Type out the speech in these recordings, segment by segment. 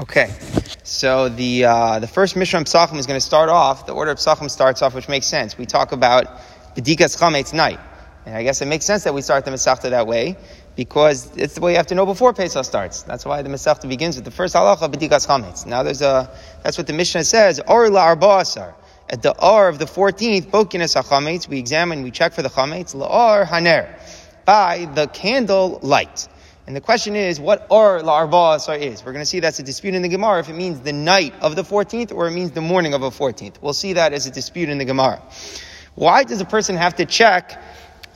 Okay, so the uh, the first Mishnah Psachim is going to start off. The order of Psachim starts off, which makes sense. We talk about B'dikas Chametz night, and I guess it makes sense that we start the Masechta that way because it's the way you have to know before Pesach starts. That's why the Masechta begins with the first halacha B'dikas Chametz. Now there's a that's what the Mishnah says. Or la arba'asar. At the R of the 14th, Bokinas HaChametz, we examine, we check for the Chametz, La'ar Haner, by the candle light. And the question is, what are or la'arba is? We're going to see that's a dispute in the Gemara if it means the night of the 14th or it means the morning of a 14th. We'll see that as a dispute in the Gemara. Why does a person have to check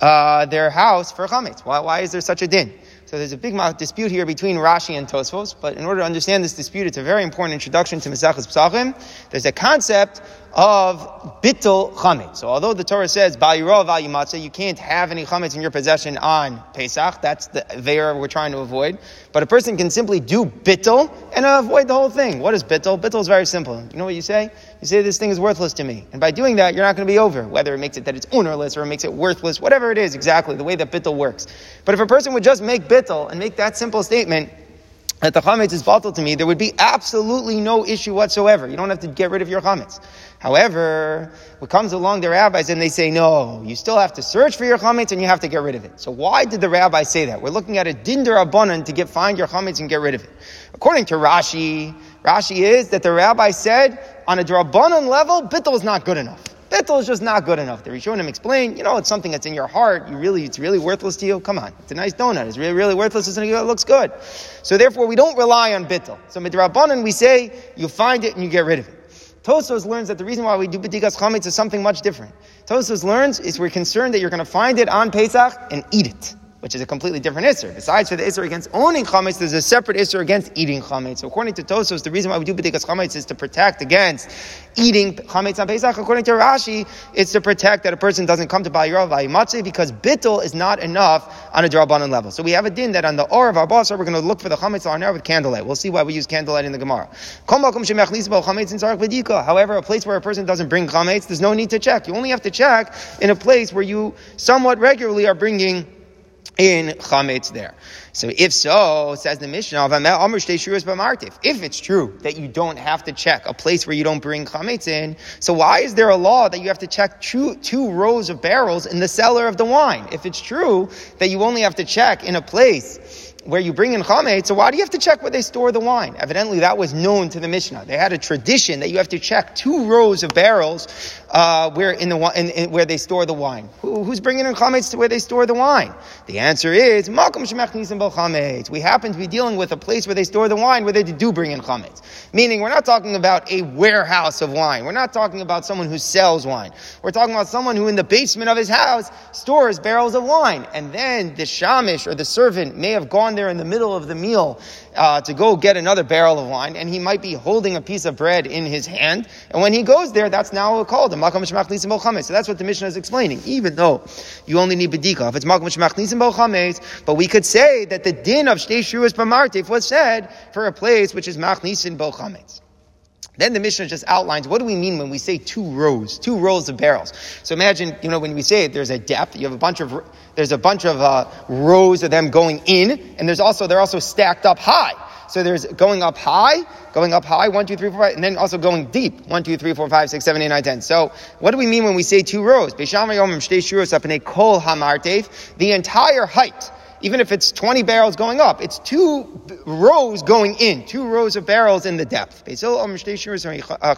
uh, their house for chametz? Why, why is there such a din? So there's a big dispute here between Rashi and Tosfos, but in order to understand this dispute, it's a very important introduction to Mesachas Psachim. There's a concept of bittul chametz. So although the Torah says ba'yiro v'yimatze, you can't have any chametz in your possession on Pesach. That's the veir we're trying to avoid. But a person can simply do bittul and avoid the whole thing. What is bittul? Bittul is very simple. You know what you say? You say this thing is worthless to me, and by doing that, you're not going to be over. Whether it makes it that it's ownerless or it makes it worthless, whatever it is, exactly the way that bittul works. But if a person would just make bittul and make that simple statement that the chametz is batal to me, there would be absolutely no issue whatsoever. You don't have to get rid of your chametz. However, what comes along the rabbis and they say, no, you still have to search for your chametz and you have to get rid of it. So why did the rabbi say that? We're looking at a dinder abonan to get find your chametz and get rid of it. According to Rashi, Rashi is that the rabbi said on a drabanan level, bittul is not good enough. Bittul is just not good enough. The Rishonim explain, you know, it's something that's in your heart. You really, it's really worthless to you. Come on, it's a nice donut. It's really, really worthless. It's, it looks good. So therefore, we don't rely on bittul. So midrabanan, we say you find it and you get rid of it. Tosfos learns that the reason why we do b'dikas chametz is something much different. Tosfos learns is we're concerned that you're going to find it on Pesach and eat it which is a completely different Isser. Besides for the Isser against owning Chametz, there's a separate Isser against eating Chametz. So according to Tosfos, the reason why we do B'dikas Chametz is to protect against eating Chametz on Pesach. According to Rashi, it's to protect that a person doesn't come to Bayirah Vayimatze because Bittul is not enough on a Drabanan level. So we have a din that on the Or of our boss, we're going to look for the Chametz on with candlelight. We'll see why we use candlelight in the Gemara. However, a place where a person doesn't bring Chametz, there's no need to check. You only have to check in a place where you somewhat regularly are bringing in chametz there. So if so, says the Mishnah, if it's true that you don't have to check a place where you don't bring chametz in, so why is there a law that you have to check two, two rows of barrels in the cellar of the wine? If it's true that you only have to check in a place where you bring in chametz, so why do you have to check where they store the wine? Evidently, that was known to the Mishnah. They had a tradition that you have to check two rows of barrels uh, where in the in, in, where they store the wine. Who, who's bringing in chametz to where they store the wine? The answer is makom chametz. We happen to be dealing with a place where they store the wine where they do bring in chametz. Meaning, we're not talking about a warehouse of wine. We're not talking about someone who sells wine. We're talking about someone who, in the basement of his house, stores barrels of wine, and then the shamish or the servant may have gone there in the middle of the meal uh, to go get another barrel of wine, and he might be holding a piece of bread in his hand. And when he goes there, that's now called a makam shmach So that's what the Mishnah is explaining. Even though you only need bedika, if it's makam shmach nisim but we could say that the din of shtei shuas b'martif was said for a place which is machnisin bochametz. Then the Mishnah just outlines what do we mean when we say two rows, two rows of barrels. So imagine, you know, when we say it, there's a depth. You have a bunch of there's a bunch of uh, rows of them going in, and there's also they're also stacked up high. So there's going up high, going up high, one, two, three, four, five, and then also going deep, one, two, three, four, five, six, seven, eight, nine, ten. So what do we mean when we say two rows? The entire height even if it's 20 barrels going up, it's two rows going in, two rows of barrels in the depth. Uh,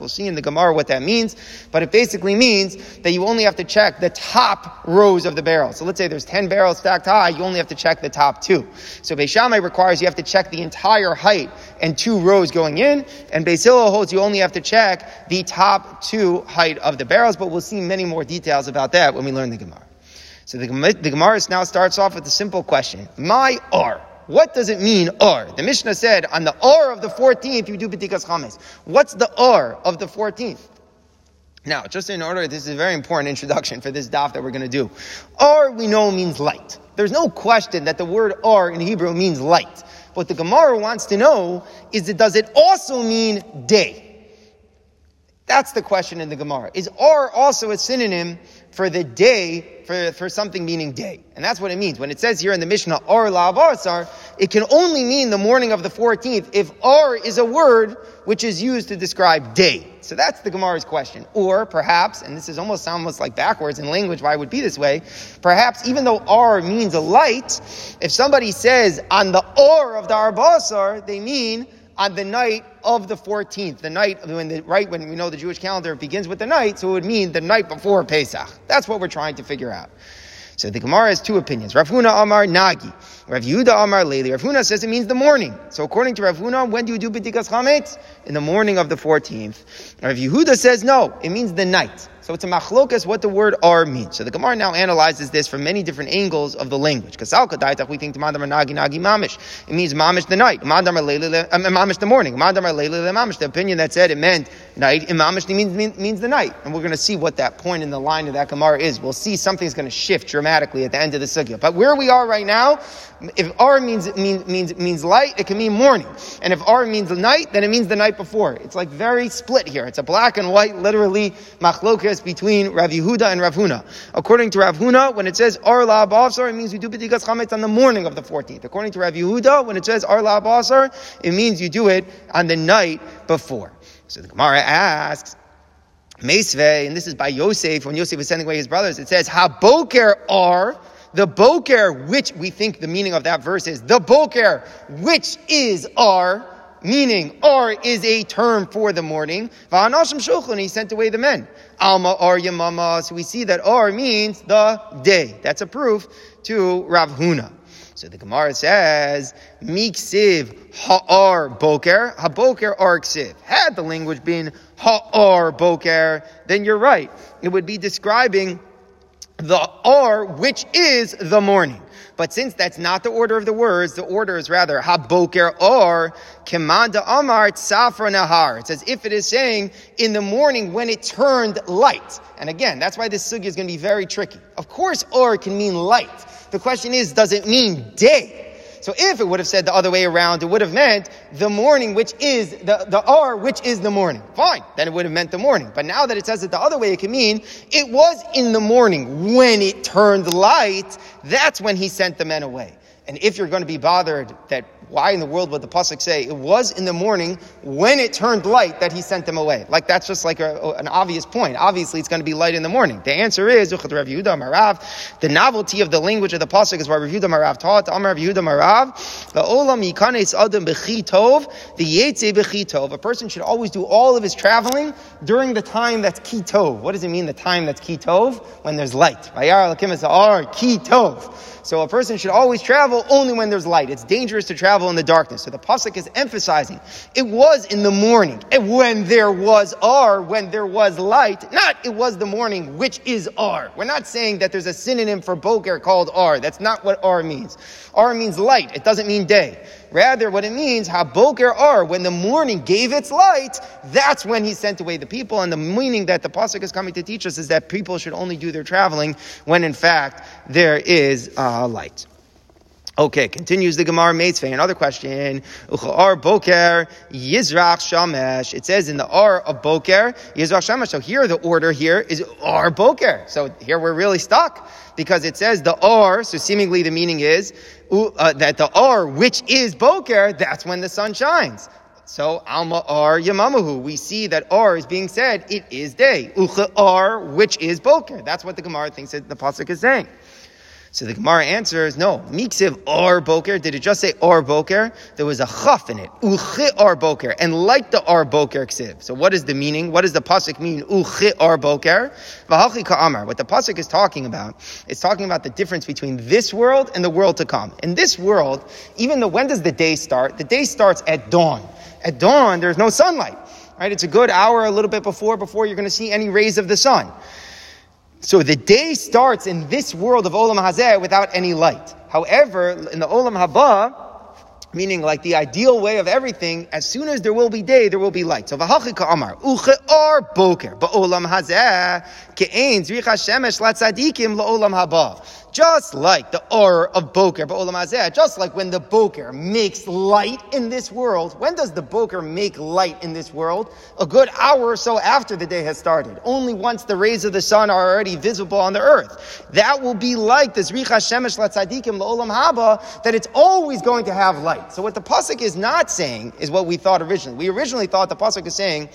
we'll see in the Gemara what that means, but it basically means that you only have to check the top rows of the barrels. So let's say there's 10 barrels stacked high, you only have to check the top two. So Beis Shammai requires you have to check the entire height and two rows going in, and Beis holds you only have to check the top two height of the barrels, but we'll see many more details about that when we learn the Gemara. So the, the Gemara now starts off with a simple question. My R. What does it mean, R? The Mishnah said on the R of the 14th, you do B'tikas Chametz. What's the R of the 14th? Now, just in order, this is a very important introduction for this daf that we're going to do. R, we know, means light. There's no question that the word R in Hebrew means light. What the Gemara wants to know is that does it also mean day? That's the question in the Gemara. Is or also a synonym for the day, for, for something meaning day? And that's what it means. When it says here in the Mishnah, or la'avasar, it can only mean the morning of the 14th if or is a word which is used to describe day. So that's the Gemara's question. Or perhaps, and this is almost almost like backwards in language why it would be this way, perhaps even though or means a light, if somebody says on the or of the arbasar, they mean on the night of the 14th, the night when the, right when we know the Jewish calendar begins with the night, so it would mean the night before Pesach. That's what we're trying to figure out. So the Gemara has two opinions. Rav Huna Amar Nagi. Rav Yehuda Amar Leili. Rav Huna says it means the morning. So according to Rav Huna, when do you do B'dikas Chametz? In the morning of the 14th. Rav Yehuda says no, it means the night. So it's a machlokas what the word "ar" means. So the Gemara now analyzes this from many different angles of the language. Because we think nagi nagi mamish. It means mamish the night. Madam uh, mamish the morning. Mamish. The opinion that said it meant night. Mamish means, means the night. And we're going to see what that point in the line of that Gemara is. We'll see something's going to shift dramatically at the end of the sugya. But where we are right now, if R means, means, means, means light, it can mean morning. And if R means night, then it means the night before. It's like very split here. It's a black and white, literally, machlokas between Rav Yehuda and Rav Huna. According to Rav Huna, when it says Ar La Basar, it means you do B'dikas Chametz on the morning of the 14th. According to Rav Yehuda, when it says Ar La Basar, it means you do it on the night before. So the Gemara asks, Meisve, and this is by Yosef, when Yosef was sending away his brothers, it says, Haboker are the boker, which we think the meaning of that verse is the boker, which is our meaning or is a term for the morning. He sent away the men. Alma or Yamama. So we see that or means the day. That's a proof to Rav Huna. So the Gemara says, Miksiv ha'ar boker, ha'boker ar ksiv. Had the language been ha'ar boker, then you're right. It would be describing the or, which is the morning. But since that's not the order of the words, the order is rather haboker or kemanda amar safra nahar. It's as if it is saying in the morning when it turned light. And again, that's why this sugya is going to be very tricky. Of course, or can mean light. The question is, does it mean day? So if it would have said the other way around, it would have meant the morning, which is the, the R, which is the morning. Fine. Then it would have meant the morning. But now that it says it the other way, it can mean it was in the morning when it turned light. That's when he sent the men away. And if you're going to be bothered that why in the world would the pasuk say it was in the morning when it turned light that he sent them away? Like that's just like a, an obvious point. Obviously, it's going to be light in the morning. The answer is the novelty of the language of the pasuk is why Rav Yehuda Marav taught. Marav the olam yikanes adam the yetze. A person should always do all of his traveling during the time that's ki tov. What does it mean? The time that's ki tov when there's light. Vayar lakim ki tov. So a person should always travel only when there's light. It's dangerous to travel in the darkness. So the pasuk is emphasizing it was in the morning, and when there was R, when there was light. Not it was the morning, which is R. We're not saying that there's a synonym for boker called R. That's not what R means. R means light. It doesn't mean day. Rather, what it means, haboker ar, when the morning gave its light, that's when he sent away the people. And the meaning that the pasuk is coming to teach us is that people should only do their traveling when, in fact, there is uh, light. Okay, continues the Gemara Meitzvei. Another question. Ar Boker Yizrach Shamesh. It says in the R of Boker Yizrach Shamesh. So here the order here is Ar Boker. So here we're really stuck because it says the R. So seemingly the meaning is uh, that the R, which is Boker, that's when the sun shines. So Alma R Yamamahu. We see that R is being said. It is day. Ucha R, which is Boker. That's what the Gemara thinks that the pasuk is saying. So the Gemara answers, no, miksiv or boker. Did it just say or boker? There was a chaf in it. Uchi or boker. And like the or boker ksiv. So what is the meaning? What does the pasuk mean? Uchi or boker? V'hachi ka'amar. What the pasuk is talking about, is talking about the difference between this world and the world to come. In this world, even though when does the day start? The day starts at dawn. At dawn, there's no sunlight. Right? It's a good hour, a little bit before, before you're going to see any rays of the sun. So the day starts in this world of Olam Hazeh without any light. However, in the Olam Haba, meaning like the ideal way of everything, as soon as there will be day, there will be light. So v'hachika amar, uche'ar boker, ba'olam hazeh, ke'ein zricha shemesh latzadikim la'olam haba. Just like the or of Boker, just like when the Boker makes light in this world. When does the Boker make light in this world? A good hour or so after the day has started. Only once the rays of the sun are already visible on the earth. That will be like the Zricha Shemesh Latzadikim La'olam Haba, that it's always going to have light. So what the Pasuk is not saying is what we thought originally. We originally thought the Pasuk is saying,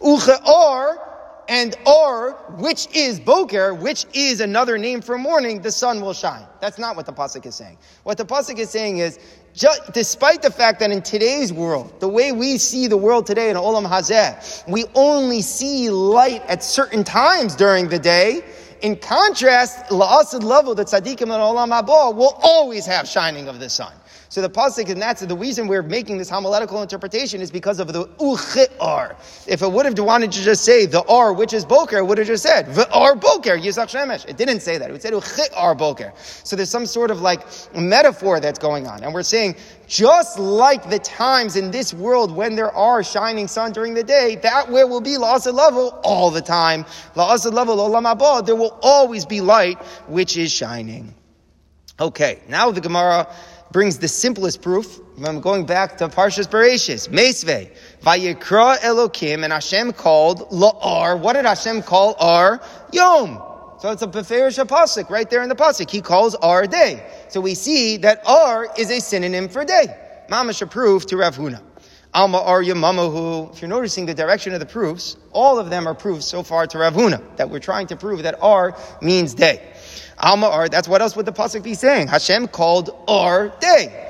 Uche or and or, which is boker, which is another name for morning, the sun will shine. That's not what the pasuk is saying. What the pasuk is saying is, just, despite the fact that in today's world, the way we see the world today in Olam Hazeh, we only see light at certain times during the day. In contrast, la'asid level, the tzaddikim in Olam Haba will always have shining of the sun. So the pasuk, and that's the reason we're making this homiletical interpretation is because of the uchi'ar. If it would have wanted to just say the ar, which is boker, it would have just said v'ar boker yizach shemesh. It didn't say that. It would say uchi'ar boker. So there's some sort of like metaphor that's going on, and we're saying just like the times in this world when there are shining sun during the day, that where will be la'asad level all the time. La'asad level olam there will always be light which is shining. Okay, now the Gemara brings the simplest proof. I'm going back to Parshas Bereshis. Mesve. Vayikra Elokim, and Hashem called La'ar. What did Hashem call Ar? Yom. So it's a Beferish Pasuk right there in the Pasuk. He calls Ar day. So we see that Ar is a synonym for day. Mamash proof to Rav Huna. Alma Ar Yamamahu. If you're noticing the direction of the proofs, all of them are proofs so far to Rav Huna, that we're trying to prove that Ar means day. Alma Ar, that's what else would the Pasuk be saying? Hashem called Ar day.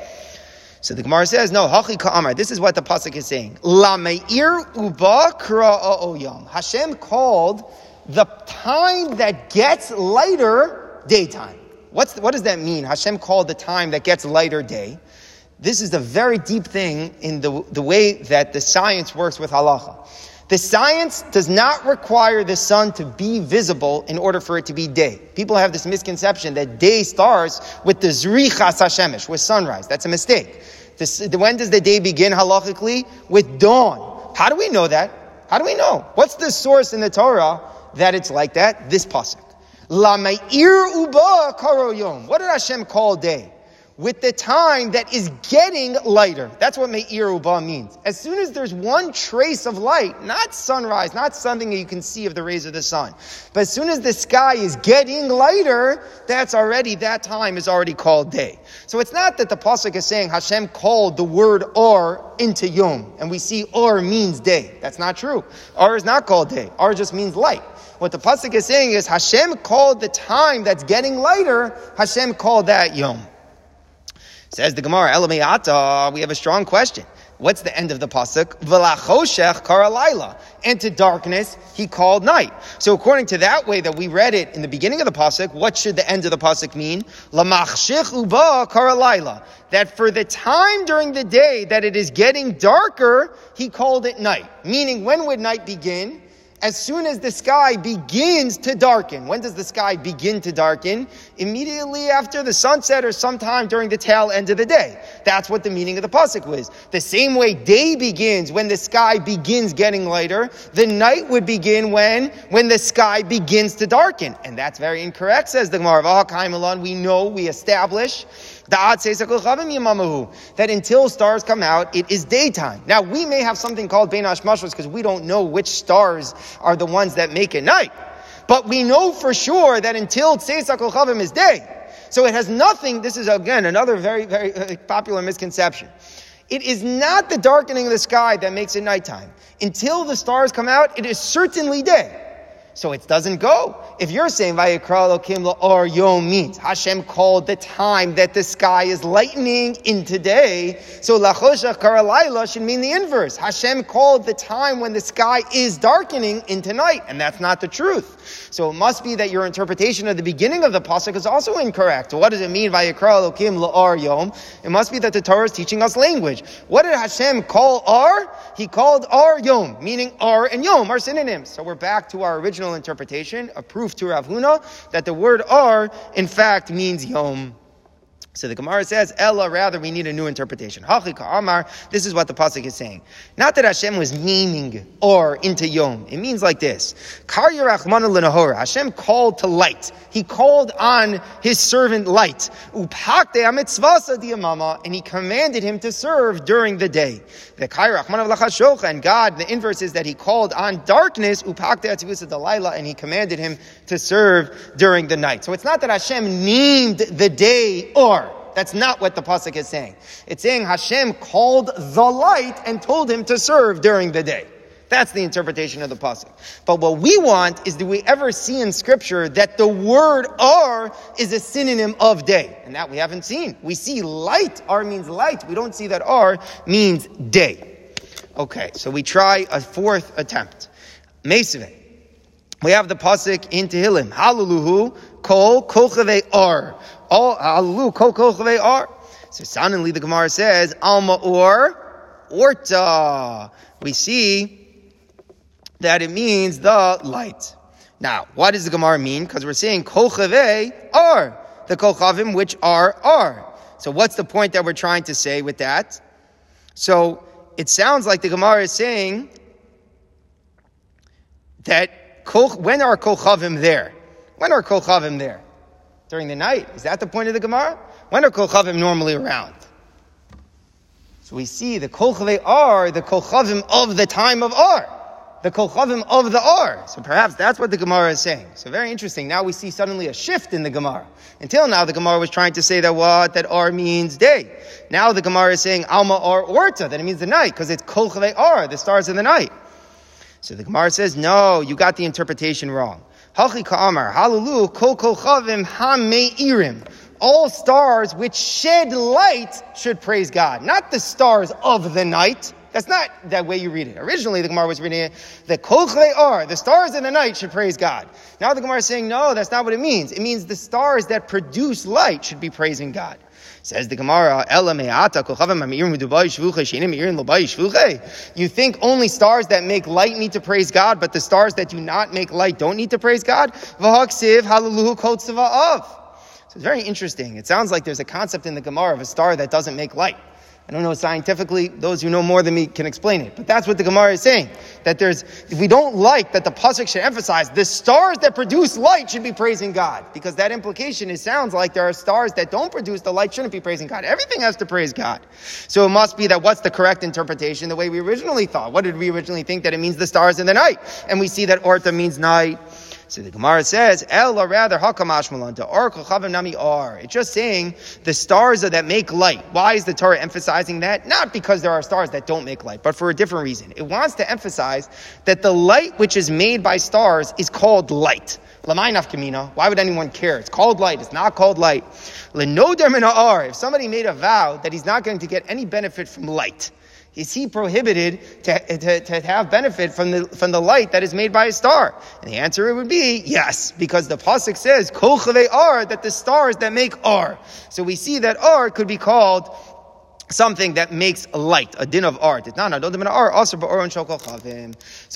So the Gemara says, no, Hachi Ka'amar. This is what the Pasuk is saying. La Meir Uba Kra'a'oyam. Hashem called the time that gets lighter daytime. What's, what does that mean? Hashem called the time that gets lighter day. This is a very deep thing in the, the way that the science works with halacha. The science does not require the sun to be visible in order for it to be day. People have this misconception that day starts with the zrichas hashemish, with sunrise. That's a mistake. This, when does the day begin halachically? With dawn. How do we know that? How do we know? What's the source in the Torah that it's like that? This pasuk. La me'ir uba karo yom. What did Hashem call day? With the time that is getting lighter. That's what Me'ir Uba means. As soon as there's one trace of light, not sunrise, not something that you can see of the rays of the sun, but as soon as the sky is getting lighter, that's already, that time is already called day. So it's not that the Pasuk is saying Hashem called the word Or into Yom, and we see Or means day. That's not true. Or is not called day. Or just means light. What the Pasuk is saying is Hashem called the time that's getting lighter, Hashem called that Yom. Says the Gemara, Elamiyata, we have a strong question. What's the end of the pasuk? V'lachoshech karalayla. And to darkness he called night. So according to that way that we read it in the beginning of the pasuk, what should the end of the pasuk mean? Lamachshich uba karalayla. That for the time during the day that it is getting darker, he called it night. Meaning, when would night begin? As soon as the sky begins to darken. When does the sky begin to darken? Immediately after the sunset or sometime during the tail end of the day. That's what the meaning of the pasuk was. The same way day begins when the sky begins getting lighter, the night would begin when? When the sky begins to darken. And that's very incorrect, says the Gemara. We know, we establish that until stars come out, it is daytime. Now, we may have something called Bein Hashmashos because we don't know which stars are the ones that make it night. But we know for sure that until Tzeis Chavim is day. So it has nothing, this is again another very, very popular misconception. It is not the darkening of the sky that makes it nighttime. Until the stars come out, it is certainly day. So it doesn't go. If you're saying Vayikra Elokim or Yom means Hashem called the time that the sky is lightening in today. so Lachoshach Karalayla should mean the inverse. Hashem called the time when the sky is darkening into night, and that's not the truth. So it must be that your interpretation of the beginning of the pasuk is also incorrect. What does it mean Vayikra Elokim La'ar Yom? It must be that the Torah is teaching us language. What did Hashem call Ar? He called Ar Yom, meaning Ar and Yom are synonyms. So we're back to our original original interpretation, a proof to Rav Huna that the word ar, in fact, means yom. So the Gemara says, Ella, rather, we need a new interpretation. Amar, this is what the Pasuk is saying. Not that Hashem was naming or into Yom. It means like this. Hashem called to light. He called on his servant light. And he commanded him to serve during the day. The and God, the inverse is that he called on darkness, and he commanded him to serve during the night. So it's not that Hashem named the day or. That's not what the pasuk is saying. It's saying Hashem called the light and told him to serve during the day. That's the interpretation of the pasuk. But what we want is do we ever see in scripture that the word "ar" is a synonym of day? And that we haven't seen. We see light. "Ar" means light. We don't see that "ar" means day. Okay, so we try a fourth attempt. Mesve. We have the pasuk in Tehillim. Hallelujah. Kol kochave ar. All. Kol kochave ar. So suddenly the Gemara says alma or orta. We see that it means the light. Now, what does the Gemara mean? Because we're saying kochave are the kochavim which are are. So what's the point that we're trying to say with that? So it sounds like the Gemara is saying that when are kochavim there? When are kochavim there? During the night. Is that the point of the Gemara? When are kochavim normally around? So we see the kochavim are the kochavim of the time of Ar the kolchavim of the R. So perhaps that's what the Gemara is saying. So very interesting. Now we see suddenly a shift in the Gemara. Until now, the Gemara was trying to say that what? That R means day. Now the Gemara is saying Alma R Orta, that it means the night, because it's kolchave R, the stars in the night. So the Gemara says, no, you got the interpretation wrong. Hachi hallelu, kol kolchavim ha-me'irim all stars which shed light should praise God, not the stars of the night. That's not that way you read it. Originally, the Gemara was reading it, the kolchle are, the stars in the night should praise God. Now the Gemara is saying, no, that's not what it means. It means the stars that produce light should be praising God. Says the Gemara, You think only stars that make light need to praise God, but the stars that do not make light don't need to praise God? So it's very interesting. It sounds like there's a concept in the Gemara of a star that doesn't make light. I don't know scientifically, those who know more than me can explain it. But that's what the Gemara is saying. That there's, if we don't like that the Pasuk should emphasize, the stars that produce light should be praising God. Because that implication, it sounds like there are stars that don't produce the light shouldn't be praising God. Everything has to praise God. So it must be that what's the correct interpretation, the way we originally thought. What did we originally think? That it means the stars in the night. And we see that Orta means night. So the Gemara says, El or rather hakamash malanta or kochavim nami ar. It's just saying the stars that make light. Why is the Torah emphasizing that? Not because there are stars that don't make light, but for a different reason. It wants to emphasize that the light which is made by stars is called light. Lamainaf kamina. Why would anyone care? It's called light. It's not called light. Lenoder. If somebody made a vow that he's not going to get any benefit from light is he prohibited to, to, to, have benefit from the, from the light that is made by a star? And the answer would be yes, because the Pasuk says, Kol are, that the stars that make are. So we see that are could be called something that makes light, a din of art. So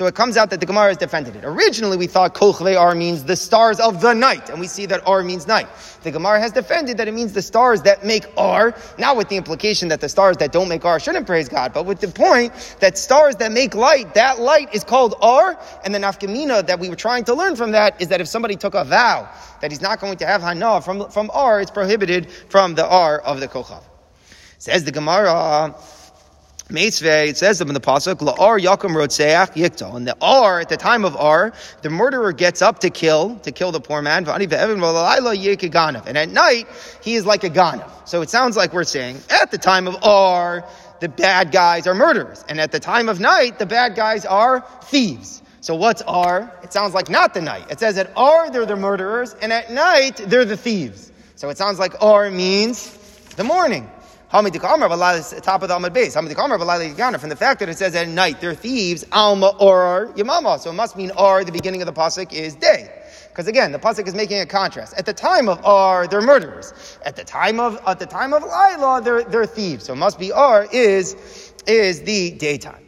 it comes out that the Gemara has defended it. Originally, we thought kol ar means the stars of the night, and we see that ar means night. The Gemara has defended that it means the stars that make ar, not with the implication that the stars that don't make ar shouldn't praise God, but with the point that stars that make light, that light is called ar, and the nafkamina that we were trying to learn from that is that if somebody took a vow that he's not going to have hana from, from ar, it's prohibited from the ar of the kochav. Says the Gemara, it says them in the pasuk, La'ar Yakum Rotseach Yiktal. And the R, at the time of R, the murderer gets up to kill, to kill the poor man. And at night, he is like a ganav. So it sounds like we're saying, at the time of R, the bad guys are murderers. And at the time of night, the bad guys are thieves. So what's R? It sounds like not the night. It says at R, they're the murderers, and at night, they're the thieves. So it sounds like R means the morning. Top of the Amad base. From the fact that it says at night they're thieves, Alma or Yamama. So it must mean Ar, the beginning of the Pasuk, is day. Because again, the pasuk is making a contrast. At the time of Ar, they're murderers. At the time of at the time of Lila, they're they're thieves. So it must be Ar is is the daytime.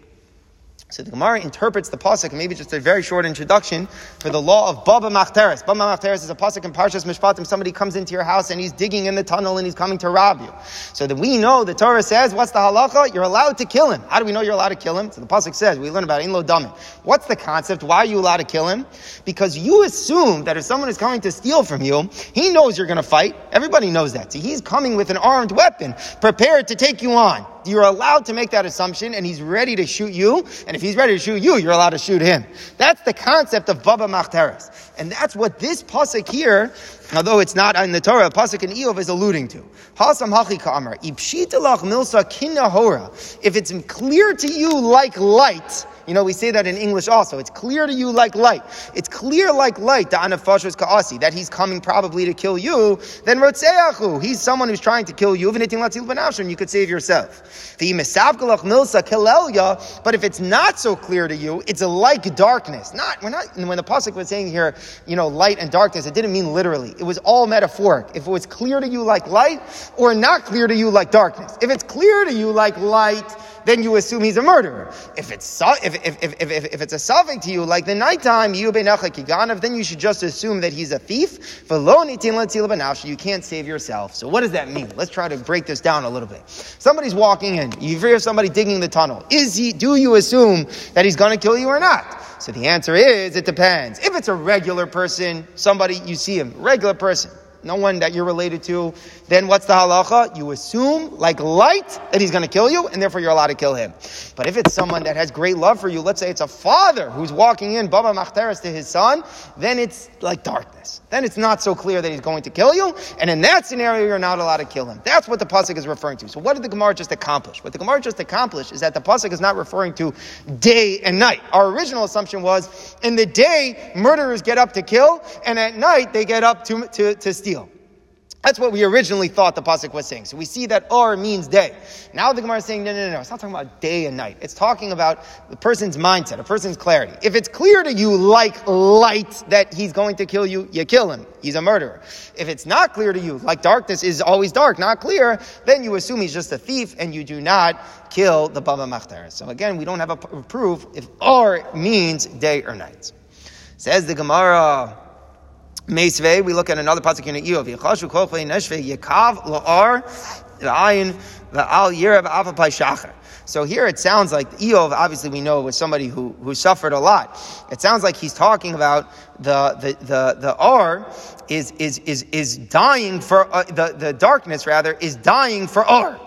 So the Gemara interprets the pasuk, maybe just a very short introduction for the law of Baba Machteres. Baba Machteres is a pasuk in Parshas Mishpatim. Somebody comes into your house and he's digging in the tunnel and he's coming to rob you. So that we know the Torah says, what's the halacha? You're allowed to kill him. How do we know you're allowed to kill him? So the pasuk says, we learn about Inlo Damin. What's the concept? Why are you allowed to kill him? Because you assume that if someone is coming to steal from you, he knows you're going to fight. Everybody knows that. So he's coming with an armed weapon, prepared to take you on. You're allowed to make that assumption, and he's ready to shoot you. And if he's ready to shoot you, you're allowed to shoot him. That's the concept of Baba Machteres. And that's what this pasuk here, although it's not in the Torah, pasuk in Eov is alluding to. If it's clear to you like light, you know, we say that in English also. It's clear to you like light. It's clear like light, ka'asi, that he's coming probably to kill you. Then rotzeachu, he's someone who's trying to kill you. You could save yourself. But if it's not so clear to you, it's like darkness. Not we're not when the pasuk was saying here, you know, light and darkness. It didn't mean literally. It was all metaphoric. If it was clear to you like light, or not clear to you like darkness. If it's clear to you like light then you assume he's a murderer. If it's if, if, if, if, if it's a suffix to you, like the nighttime, you then you should just assume that he's a thief. You can't save yourself. So what does that mean? Let's try to break this down a little bit. Somebody's walking in. You hear somebody digging the tunnel. Is he? Do you assume that he's going to kill you or not? So the answer is, it depends. If it's a regular person, somebody you see him, regular person no one that you're related to, then what's the halacha? You assume, like light, that he's going to kill you, and therefore you're allowed to kill him. But if it's someone that has great love for you, let's say it's a father who's walking in, Baba Machteres to his son, then it's like darkness. Then it's not so clear that he's going to kill you, and in that scenario, you're not allowed to kill him. That's what the Pasuk is referring to. So what did the Gemara just accomplish? What the Gemara just accomplished is that the Pasuk is not referring to day and night. Our original assumption was, in the day, murderers get up to kill, and at night, they get up to, to, to steal. That's what we originally thought the pasuk was saying. So we see that or means day. Now the Gemara is saying no, no, no, no. It's not talking about day and night. It's talking about the person's mindset, a person's clarity. If it's clear to you, like light, that he's going to kill you, you kill him. He's a murderer. If it's not clear to you, like darkness is always dark, not clear, then you assume he's just a thief, and you do not kill the baba machter. So again, we don't have a proof if or means day or night. Says the Gemara. Meisvei, we look at another pasuk in Eov. Yichashu kochlei neshvei yikav la'ar v'ayin v'al yirav afapai shachar. So here it sounds like Eov, obviously we know was somebody who, who suffered a lot. It sounds like he's talking about the, the, the, the R is, is, is, is dying for, uh, the, the darkness rather, is dying for R.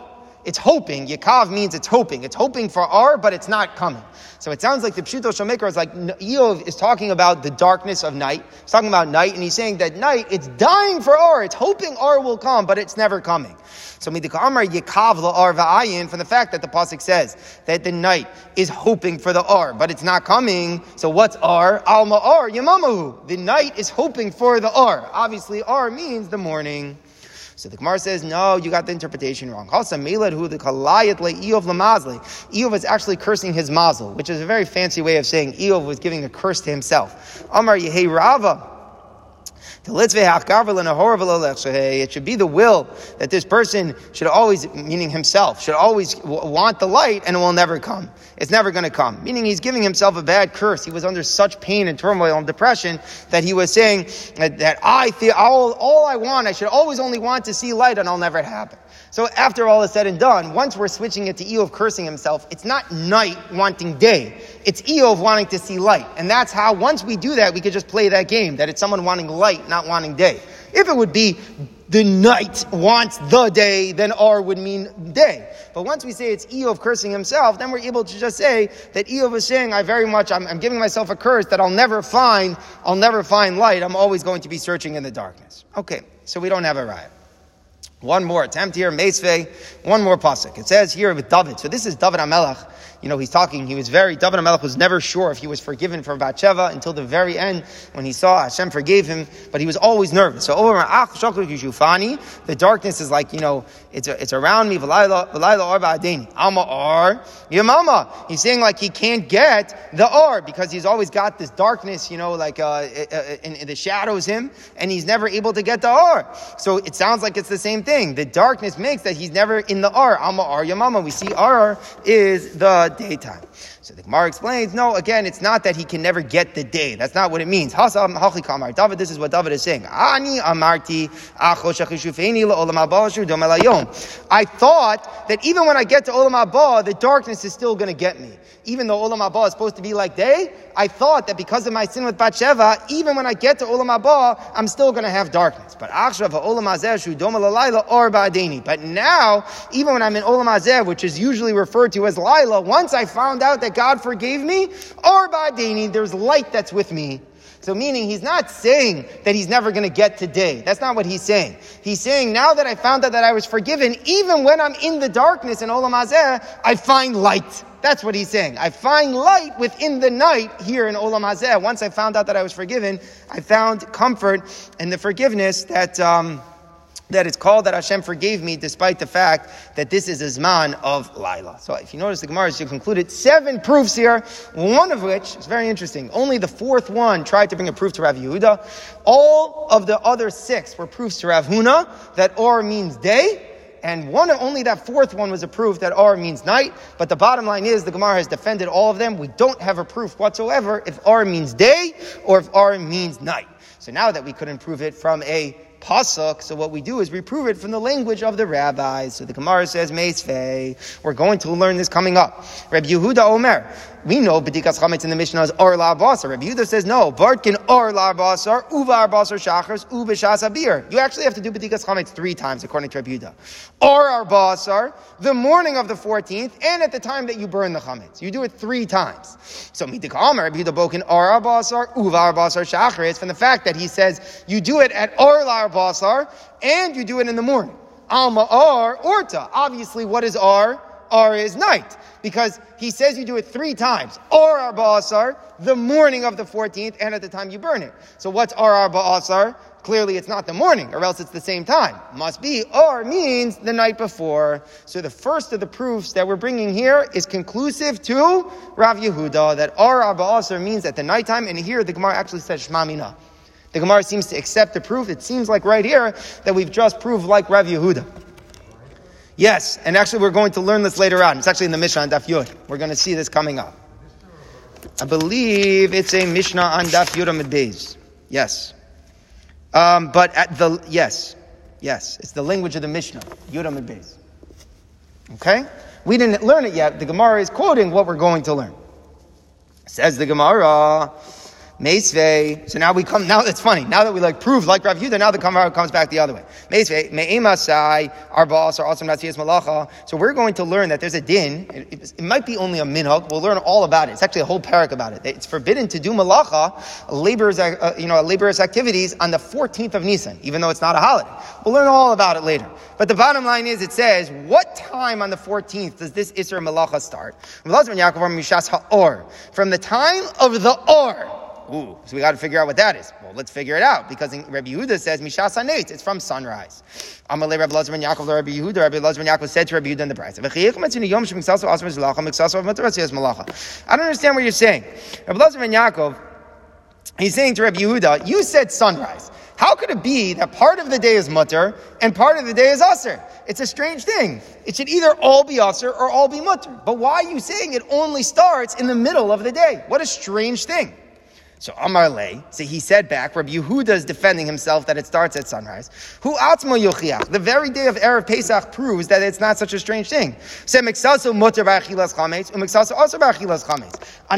It's hoping. Yakav means it's hoping. It's hoping for R, but it's not coming. So it sounds like the Pshuto Shomaker is like, Eov is talking about the darkness of night. He's talking about night, and he's saying that night, it's dying for R. It's hoping R will come, but it's never coming. So Midika Amar Yikav La'ar Va'ayin, from the fact that the Pasuk says that the night is hoping for the R, but it's not coming. So what's R? Alma R, Yamamahu. The night is hoping for the R. Obviously, R means the morning. So the Gemara says, no, you got the interpretation wrong. who the kalayat Eov lamazli. Eov is actually cursing his mazel, which is a very fancy way of saying Eov was giving a curse to himself. Amar Yehei Rava. It should be the will that this person should always, meaning himself, should always want the light and it will never come. It's never going to come. Meaning he's giving himself a bad curse. He was under such pain and turmoil and depression that he was saying that, I feel all, all I want, I should always only want to see light and I'll never happen. So after all is said and done, once we're switching it to Eov cursing himself, it's not night wanting day. It's Eov wanting to see light. And that's how, once we do that, we could just play that game, that it's someone wanting light, not wanting day. If it would be the night wants the day, then R would mean day. But once we say it's Eov cursing himself, then we're able to just say that Eov is saying, I very much, I'm, I'm giving myself a curse that I'll never find, I'll never find light. I'm always going to be searching in the darkness. Okay, so we don't have a riot. One more attempt here, Meisvei, one more pasuk. It says here with David. So this is David Amelach you know, he's talking, he was very, David HaMelech was never sure if he was forgiven for Bathsheba until the very end when he saw Hashem forgave him, but he was always nervous. So over ah, the darkness is like, you know, it's, it's around me, Alma Ar, mama. He's saying like he can't get the Ar because he's always got this darkness, you know, like uh, uh, uh, in, in the shadows him, and he's never able to get the Ar. So it sounds like it's the same thing. thing. The darkness makes that he's never in the R. Alma Ar Yamama. We see R is the daytime. So the Gemara explains, no, again, it's not that he can never get the day. That's not what it means. David, this is what David is saying. I thought that even when I get to Olam Haba, the darkness is still going to get me. Even though Olam Haba is supposed to be like day, I thought that because of my sin with Bathsheba, even when I get to Olam Haba, I'm still going to have darkness. But But now, even when I'm in Olam Hazeh, which is usually referred to as Lila, once I found out that God forgave me, or Ba'adini, there's light that's with me. So meaning he's not saying that he's never going to get today. That's not what he's saying. He's saying now that I found out that I was forgiven, even when I'm in the darkness in Olam Hazeh, I find light. That's what he's saying. I find light within the night here in Olam Hazeh. Once I found out that I was forgiven, I found comfort in the forgiveness that, um, that it's called that Hashem forgave me despite the fact that this is a Zman of Laila. So if you notice the Gemara is concluded seven proofs here, one of which is very interesting. Only the fourth one tried to bring a proof to Rav Yehuda. All of the other six were proofs to Rav Huna that or means day, and one only that fourth one was a proof that R means night. But the bottom line is the Gemara has defended all of them. We don't have a proof whatsoever if R means day or if R means night. So now that we couldn't prove it from a pasuk. So what we do is we prove it from the language of the rabbis. So the Gemara says Meisvei. We're going to learn this coming up. Rabbi Yehuda Omer. We know Bedikas Chametz in the Mishnah is Or La Basar. Rabbi Yehuda says no. Bartkin Or La Basar, Uvar Basar Shachars, Ubishas Abir. You actually have to do Bedikas Chametz three times according to Rabbi Yehuda. Or Ar Basar, the morning of the 14th, and at the time that you burn the Chametz. You do it three times. So Midik Rabbi Yehuda Bokin Or Ar Uvar Basar Shachars, from the fact that he says you do it at Or La Basar, and you do it in the morning. Alma Or Orta. Obviously, what is Ar? Ar is night because he says you do it three times. Or arba asar, the morning of the 14th, and at the time you burn it. So what's or arba asar? Clearly it's not the morning, or else it's the same time. Must be, or means the night before. So the first of the proofs that we're bringing here is conclusive to Rav Yehuda, that or arba asar means at the nighttime, and here the Gemara actually says shmamina. The Gemara seems to accept the proof. It seems like right here that we've just proved like Rav Yehuda. Yes, and actually we're going to learn this later on. It's actually in the Mishnah on Daf Yud. We're going to see this coming up. I believe it's a Mishnah on Daf Yud Amid Yes. Um, but at the, yes, yes, it's the language of the Mishnah, Yud Amid Okay? We didn't learn it yet. The Gemara is quoting what we're going to learn. Says the Gemara, Meisvei. So now we come, now it's funny. Now that we like prove like Rav Yehuda, now the Gemara comes back the other way. Meisvei, Me'emasai, our boss, our awesome Natsiyas Malacha. So we're going to learn that there's a din. It, it, might be only a minhag. We'll learn all about it. It's actually a whole parak about it. It's forbidden to do malacha, laborers, uh, you know, laborers activities on the 14th of Nisan, even though it's not a holiday. We'll learn all about it later. But the bottom line is, it says, what time on the 14th does this Isra Malacha start? From the time of the Or. Ooh, so we got to figure out what that is. Well, let's figure it out because Rabbi Yehuda says Mishas. It's from sunrise. Amalei Rabbi Lazar ben Yaakov, Rabbi Yehuda. Rabbi Lazar ben Yaakov said to Rabbi Yehuda in the price. I don't understand what you're saying. Rabbi Lazar ben Yaakov, he's saying to Rabbi Yehuda, you said sunrise. How could it be that part of the day is mutter and part of the day is usr? It's a strange thing. It should either all be usr or all be mutter. But why are you saying it only starts in the middle of the day? What a strange thing. So Amar Le, so he said back, Rabbi Yehuda is defending himself that it starts at sunrise. Who atzmo yochiach? The very day of Erev Pesach proves that it's not such a strange thing. Um On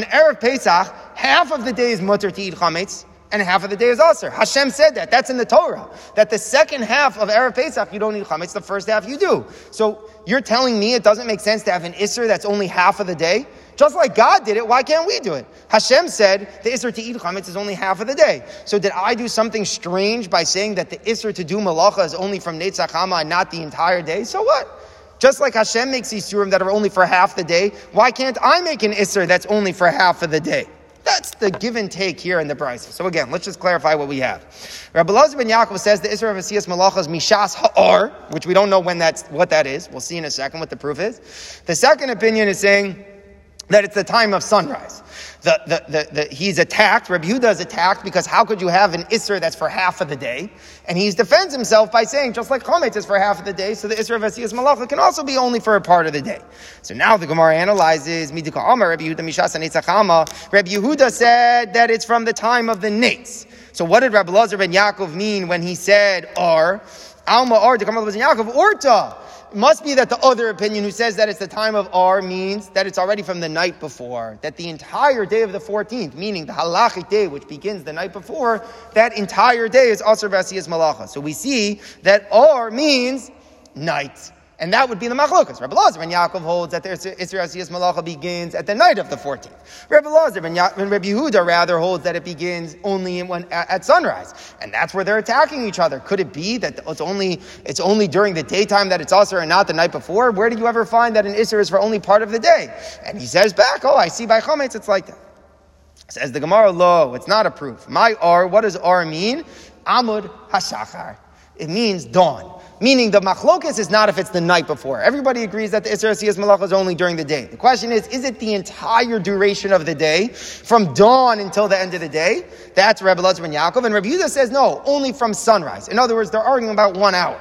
Erev Pesach, half of the day is mutter to eat chametz, and half of the day is aser. Hashem said that. That's in the Torah. That the second half of Erev Pesach, you don't eat chametz, the first half you do. So you're telling me it doesn't make sense to have an iser that's only half of the day? Just like God did it, why can't we do it? Hashem said the Isser to eat chametz is only half of the day. So did I do something strange by saying that the Isser to do malacha is only from Netzach Hama and not the entire day? So what? Just like Hashem makes these surim that are only for half the day, why can't I make an Isser that's only for half of the day? That's the give and take here in the Brisa. So again, let's just clarify what we have. Rabbi Lazar ben Yaakov says the Isra of Asiyas Malacha is Mishas Ha'ar, which we don't know when that's, what that is. We'll see in a second what the proof is. The second opinion is saying that it's the time of sunrise. the, the, the, the, he's attacked, Rabbi Yehuda is attacked because how could you have an Isser that's for half of the day? And he defends himself by saying, just like Chometz is for half of the day, so the Isser of Asiyas Malacha can also be only for a part of the day. So now the Gemara analyzes, Midika Amar, Rabbi Yehuda Mishasa Netzachama. Rabbi Yehuda said that it's from the time of the Nates. So what did Rabbi Lazar ben Yaakov mean when he said, Ar? Alma to come up with Yaakov, Orta must be that the other opinion who says that it's the time of R means that it's already from the night before. That the entire day of the 14th, meaning the halachic day, which begins the night before, that entire day is Asr Vasiyas Malacha. So we see that R means night. And that would be the machlokas. Rabbi Lazar ben Yaakov holds that the Isra Asiyas Malacha begins at the night of the 14th. Rabbi Lazar ben, ya- ben Rabbi Yehuda rather holds that it begins only when, at, at, sunrise. And that's where they're attacking each other. Could it be that it's only, it's only during the daytime that it's Asr and not the night before? Where do you ever find that an Isra is for only part of the day? And he says back, oh, I see by Chometz it's like that. Says the Gemara, lo, it's not a proof. My R, what does R mean? Amud Hashachar. It means dawn. Meaning the machlokas is not if it's the night before. Everybody agrees that the Isser Asiyas Malacha is only during the day. The question is, is it the entire duration of the day, from dawn until the end of the day? That's Rebbe Lazar ben Yaakov. And Rebbe Yehuda says, no, only from sunrise. In other words, they're arguing about one hour.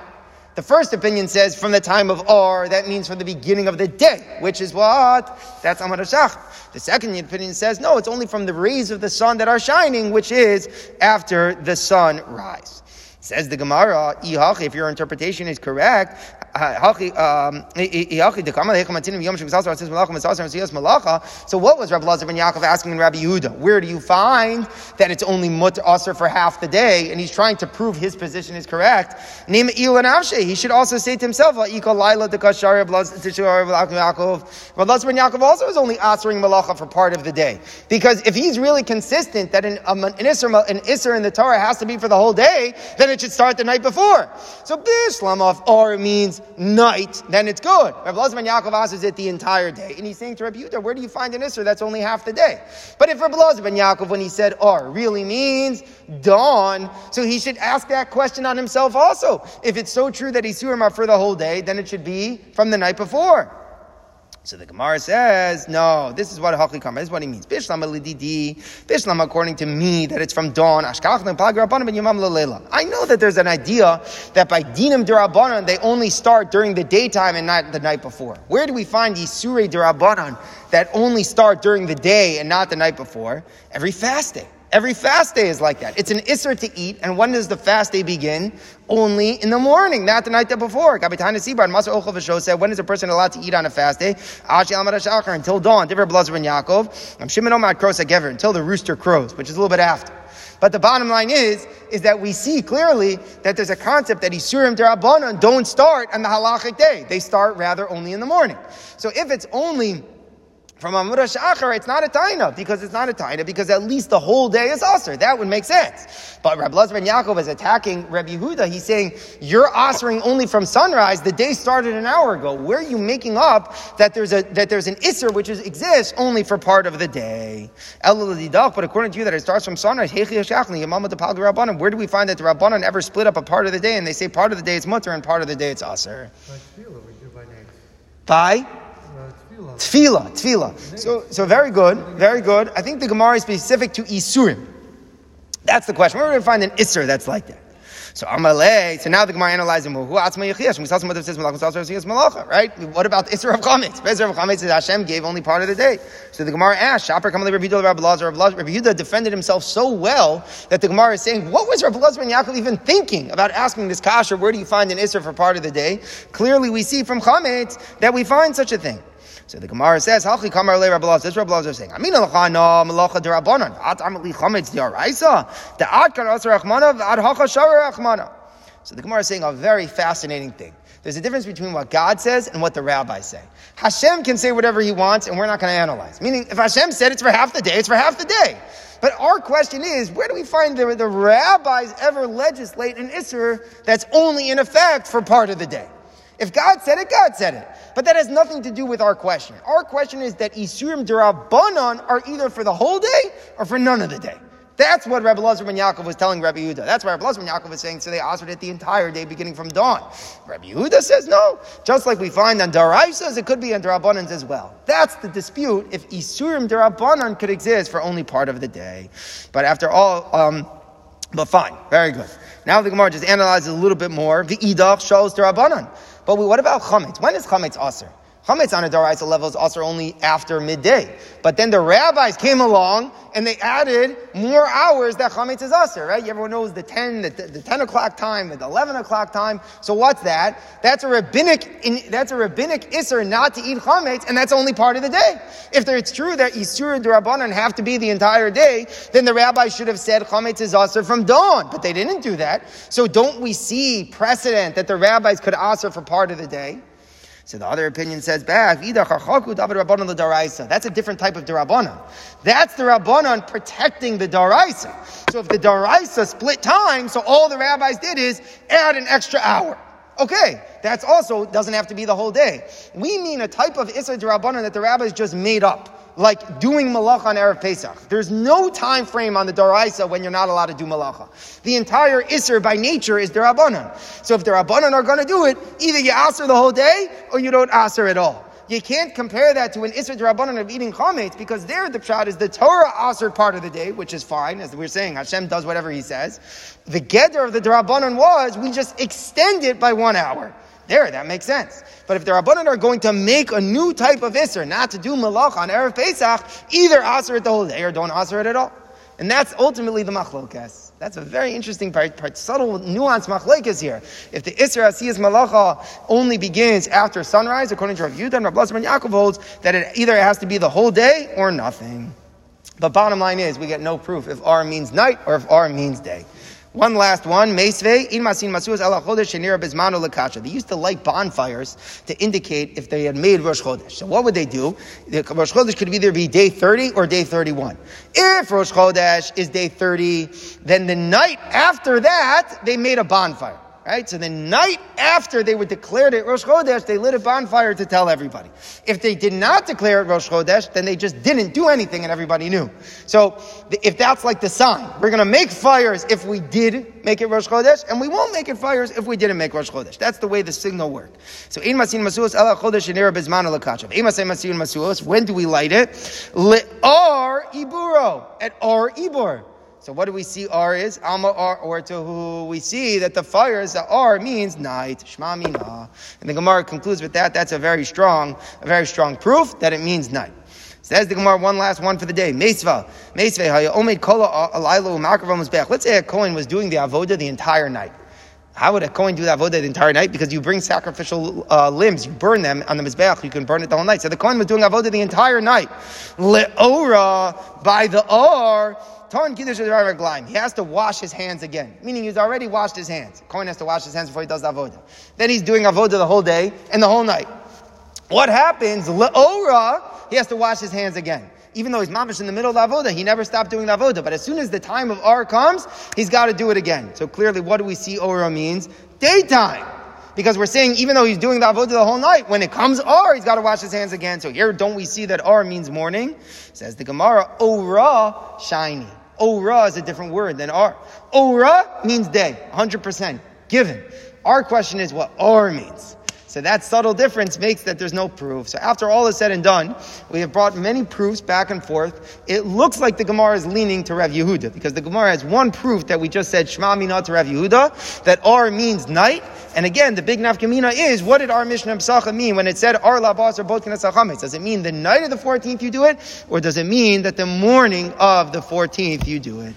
The first opinion says from the time of Or, that means from the beginning of the day, which is what? That's Amad Shach. The second opinion says, no, it's only from the rays of the sun that are shining, which is after the sun rise. Says the Gemara, if your interpretation is correct, so what was Rabbi Lazar ben Yaakov asking in Rabbi Yehuda? Where do you find that it's only mut aser for half the day? And he's trying to prove his position is correct. Name He should also say to himself, Rabbi Lazar ben Yaakov also is only asering malacha for part of the day. Because if he's really consistent that an, um, an, an in the Torah has to be for the whole day, then it should start the night before. So Bishlam of or means night, then it's good. Rabbi Lazar ben Yaakov asks it the entire day. And he's saying to Rabbi Yehuda, where do you find an Isser that's only half the day? But if Rabbi Lazar ben Yaakov, when he said or, really means dawn, so he should ask that question on himself also. If it's so true that he's Surim for the whole day, then it should be from the night before. So the Gemara says, no, this is what Haklikama, this is what he means. Bishlam lididi, Bishlam according to me, that it's from dawn. I know that there's an idea that by dinim derabanan, they only start during the daytime and not the night before. Where do we find Yisure derabanan that only start during the day and not the night before? Every fast day. Every fast day is like that. It's an isser to eat, and when does the fast day begin? Only in the morning, not the night that before. Kapitana Sibar and Masar said, when is a person allowed to eat on a fast day? Until dawn. Different Blazer ben Yaakov. I'm Shimon Omar Krosa Gever, until the rooster crows, which is a little bit after. But the bottom line is, is that we see clearly that there's a concept that Isurim Derabanan don't start on the halachic day. They start rather only in the morning. So if it's only from Amud HaShachar, it's not a taina because it's not a taina because at least the whole day is aser. That would make sense. But Rabbi Lazar ben Yaakov is attacking Rabbi Yehuda. He's saying you're asering only from sunrise. The day started an hour ago. Where are you making up that there's a that there's an iser which is, exists only for part of the day? But according to you, that it starts from sunrise. Where do we find that the Rabbanan ever split up a part of the day and they say part of the day it's mutter and part of the day it's aser? By Tfila, tfila. So, so very good, very good. I think the Gemara is specific to Isurim. That's the question. Where do we find an Isser that's like that? So Amalei, so now the Gemara analyzing well, who Atzma Yechiyash, we saw some other says Malacha, right? What about the Isser of Chametz? Isser of Chametz says Hashem gave only part of the day. So the Gemara asked, Shopper Kamalei Rabbi Yehuda Rabbi Lazar, Rabbi Yehuda defended himself so well that the Gemara is saying, what was Rabbi Lazar and Yaakov even thinking about asking this kasha, where do you find an Isser for part of the day? Clearly we see from Chametz that we find such a thing. So the Gemara says, "Halchi kamar le Rabbi This Rabbi Lazar is saying, "Amin alacha no malacha derabanan. At chametz diaraisa. The ad. Ad hacha shara rachmana." So the Gemara is saying a very fascinating thing. There's a difference between what God says and what the rabbis say. Hashem can say whatever he wants, and we're not going to analyze. Meaning, if Hashem said it's for half the day, it's for half the day. But our question is, where do we find the, the rabbis ever legislate an Isser that's only in effect for part of the day? If God said it, God said it. But that has nothing to do with our question. Our question is that Isurim Durabanan are either for the whole day or for none of the day. That's what Rabbi Lazar ben Yaakov was telling Rabbi Yehuda. That's why Rabbi Lazar ben Yaakov was saying, so they it the entire day beginning from dawn. Rabbi Yehuda says no. Just like we find on Daraisas, it could be on Darabbanans as well. That's the dispute if Isurim Darabbanan could exist for only part of the day. But after all, um, but fine, very good. Now the Gemara just analyzes a little bit more. The Idach shows Darabbanan. But what about Chametz? When is Chametz Aser? Chametz on a Daraisa level is also only after midday. But then the rabbis came along and they added more hours that Chametz is Aser, right? Everyone knows the 10, the, the 10 o'clock time, the 11 o'clock time. So what's that? That's a rabbinic, that's a rabbinic Isser not to eat Chametz, and that's only part of the day. If it's true that Isur and Rabbanan have to be the entire day, then the rabbis should have said Chametz is Aser from dawn. But they didn't do that. So don't we see precedent that the rabbis could Aser for part of the day? So the other opinion says back, That's a different type of derabanan. That's the rabbanon protecting the daraisa. So if the daraisa split time, so all the rabbis did is add an extra hour. Okay, that's also doesn't have to be the whole day. We mean a type of Issa Darabanan that the rabbis just made up like doing malacha on Erev Pesach. There's no time frame on the Daraisa when you're not allowed to do malacha. The entire Isser by nature is the Rabbanan. So if the Rabbanan are going to do it, either you aser the whole day or you don't aser at all. You can't compare that to an Isser Rabbanan of eating chametz because there the pshat is the Torah aser part of the day, which is fine, as we're saying. Hashem does whatever He says. The Geder of the Rabbanan was we just extend it by one hour. There, that makes sense. But if the Rabbanan are going to make a new type of Isser, not to do Malach on Erev Pesach, either Aser it the whole day or don't Aser it at all. And that's ultimately the Machlokas. That's a very interesting part, part subtle nuance Machlokas here. If the Isser Asiyas Malacha only begins after sunrise, according to Rav Yudah and Rav Lazar Yaakov holds that it either has to be the whole day or nothing. But bottom line is, we get no proof if R means night or if R means day. One last one. They used to light bonfires to indicate if they had made Rosh Chodesh. So what would they do? Rosh Chodesh could either be day 30 or day 31. If Rosh Chodesh is day 30, then the night after that, they made a bonfire. Right? So the night after they were declared it Rosh Chodesh, they lit a bonfire to tell everybody. If they did not declare it Rosh Chodesh, then they just didn't do anything and everybody knew. So if that's like the sign, we're going to make fires if we did make it Rosh Chodesh, and we won't make it fires if we didn't make Rosh Chodesh. That's the way the signal works. So in Masin Masin when do we light it? Iburo, at Ar Ibor. So what do we see R is? Alma R or to who? We see that the fires, the R means night. Shma mina. And the Gemara concludes with that. That's a very strong, a very strong proof that it means night. Says the Gemara, one last one for the day. Meisva. Meisva, haya omed kola alaylo u'makrav Let's say a Kohen was doing the avoda the entire night. How would a Kohen do the avoda the entire night? Because you bring sacrificial uh, limbs, you burn them on the mizbeach, you can burn it the whole night. So the Kohen was doing avoda the entire night. Le'ora, by the or, He has to wash his hands again, meaning he's already washed his hands. Cohen has to wash his hands before he does the avodah. Then he's doing avodah the whole day and the whole night. What happens? Le'ora, he has to wash his hands again. Even though he's mamish in the middle of the avodah, he never stopped doing the avodah. But as soon as the time of R comes, he's got to do it again. So clearly, what do we see Ora means? Daytime. Because we're saying even though he's doing the avodah the whole night, when it comes R, he's got to wash his hands again. So here, don't we see that R means morning? Says the Gemara, Ora, shiny. Ora is a different word than ar. Ora means day, 100%, given. Our question is what or means. So that subtle difference makes that there's no proof. So after all is said and done, we have brought many proofs back and forth. It looks like the Gemara is leaning to Rav Yehuda because the Gemara has one proof that we just said Shema Mina to Rav Yehuda that R means night. And again, the big nafkamina is what did our Mishnah Psacha mean when it said R labas or both Does it mean the night of the 14th you do it, or does it mean that the morning of the 14th you do it?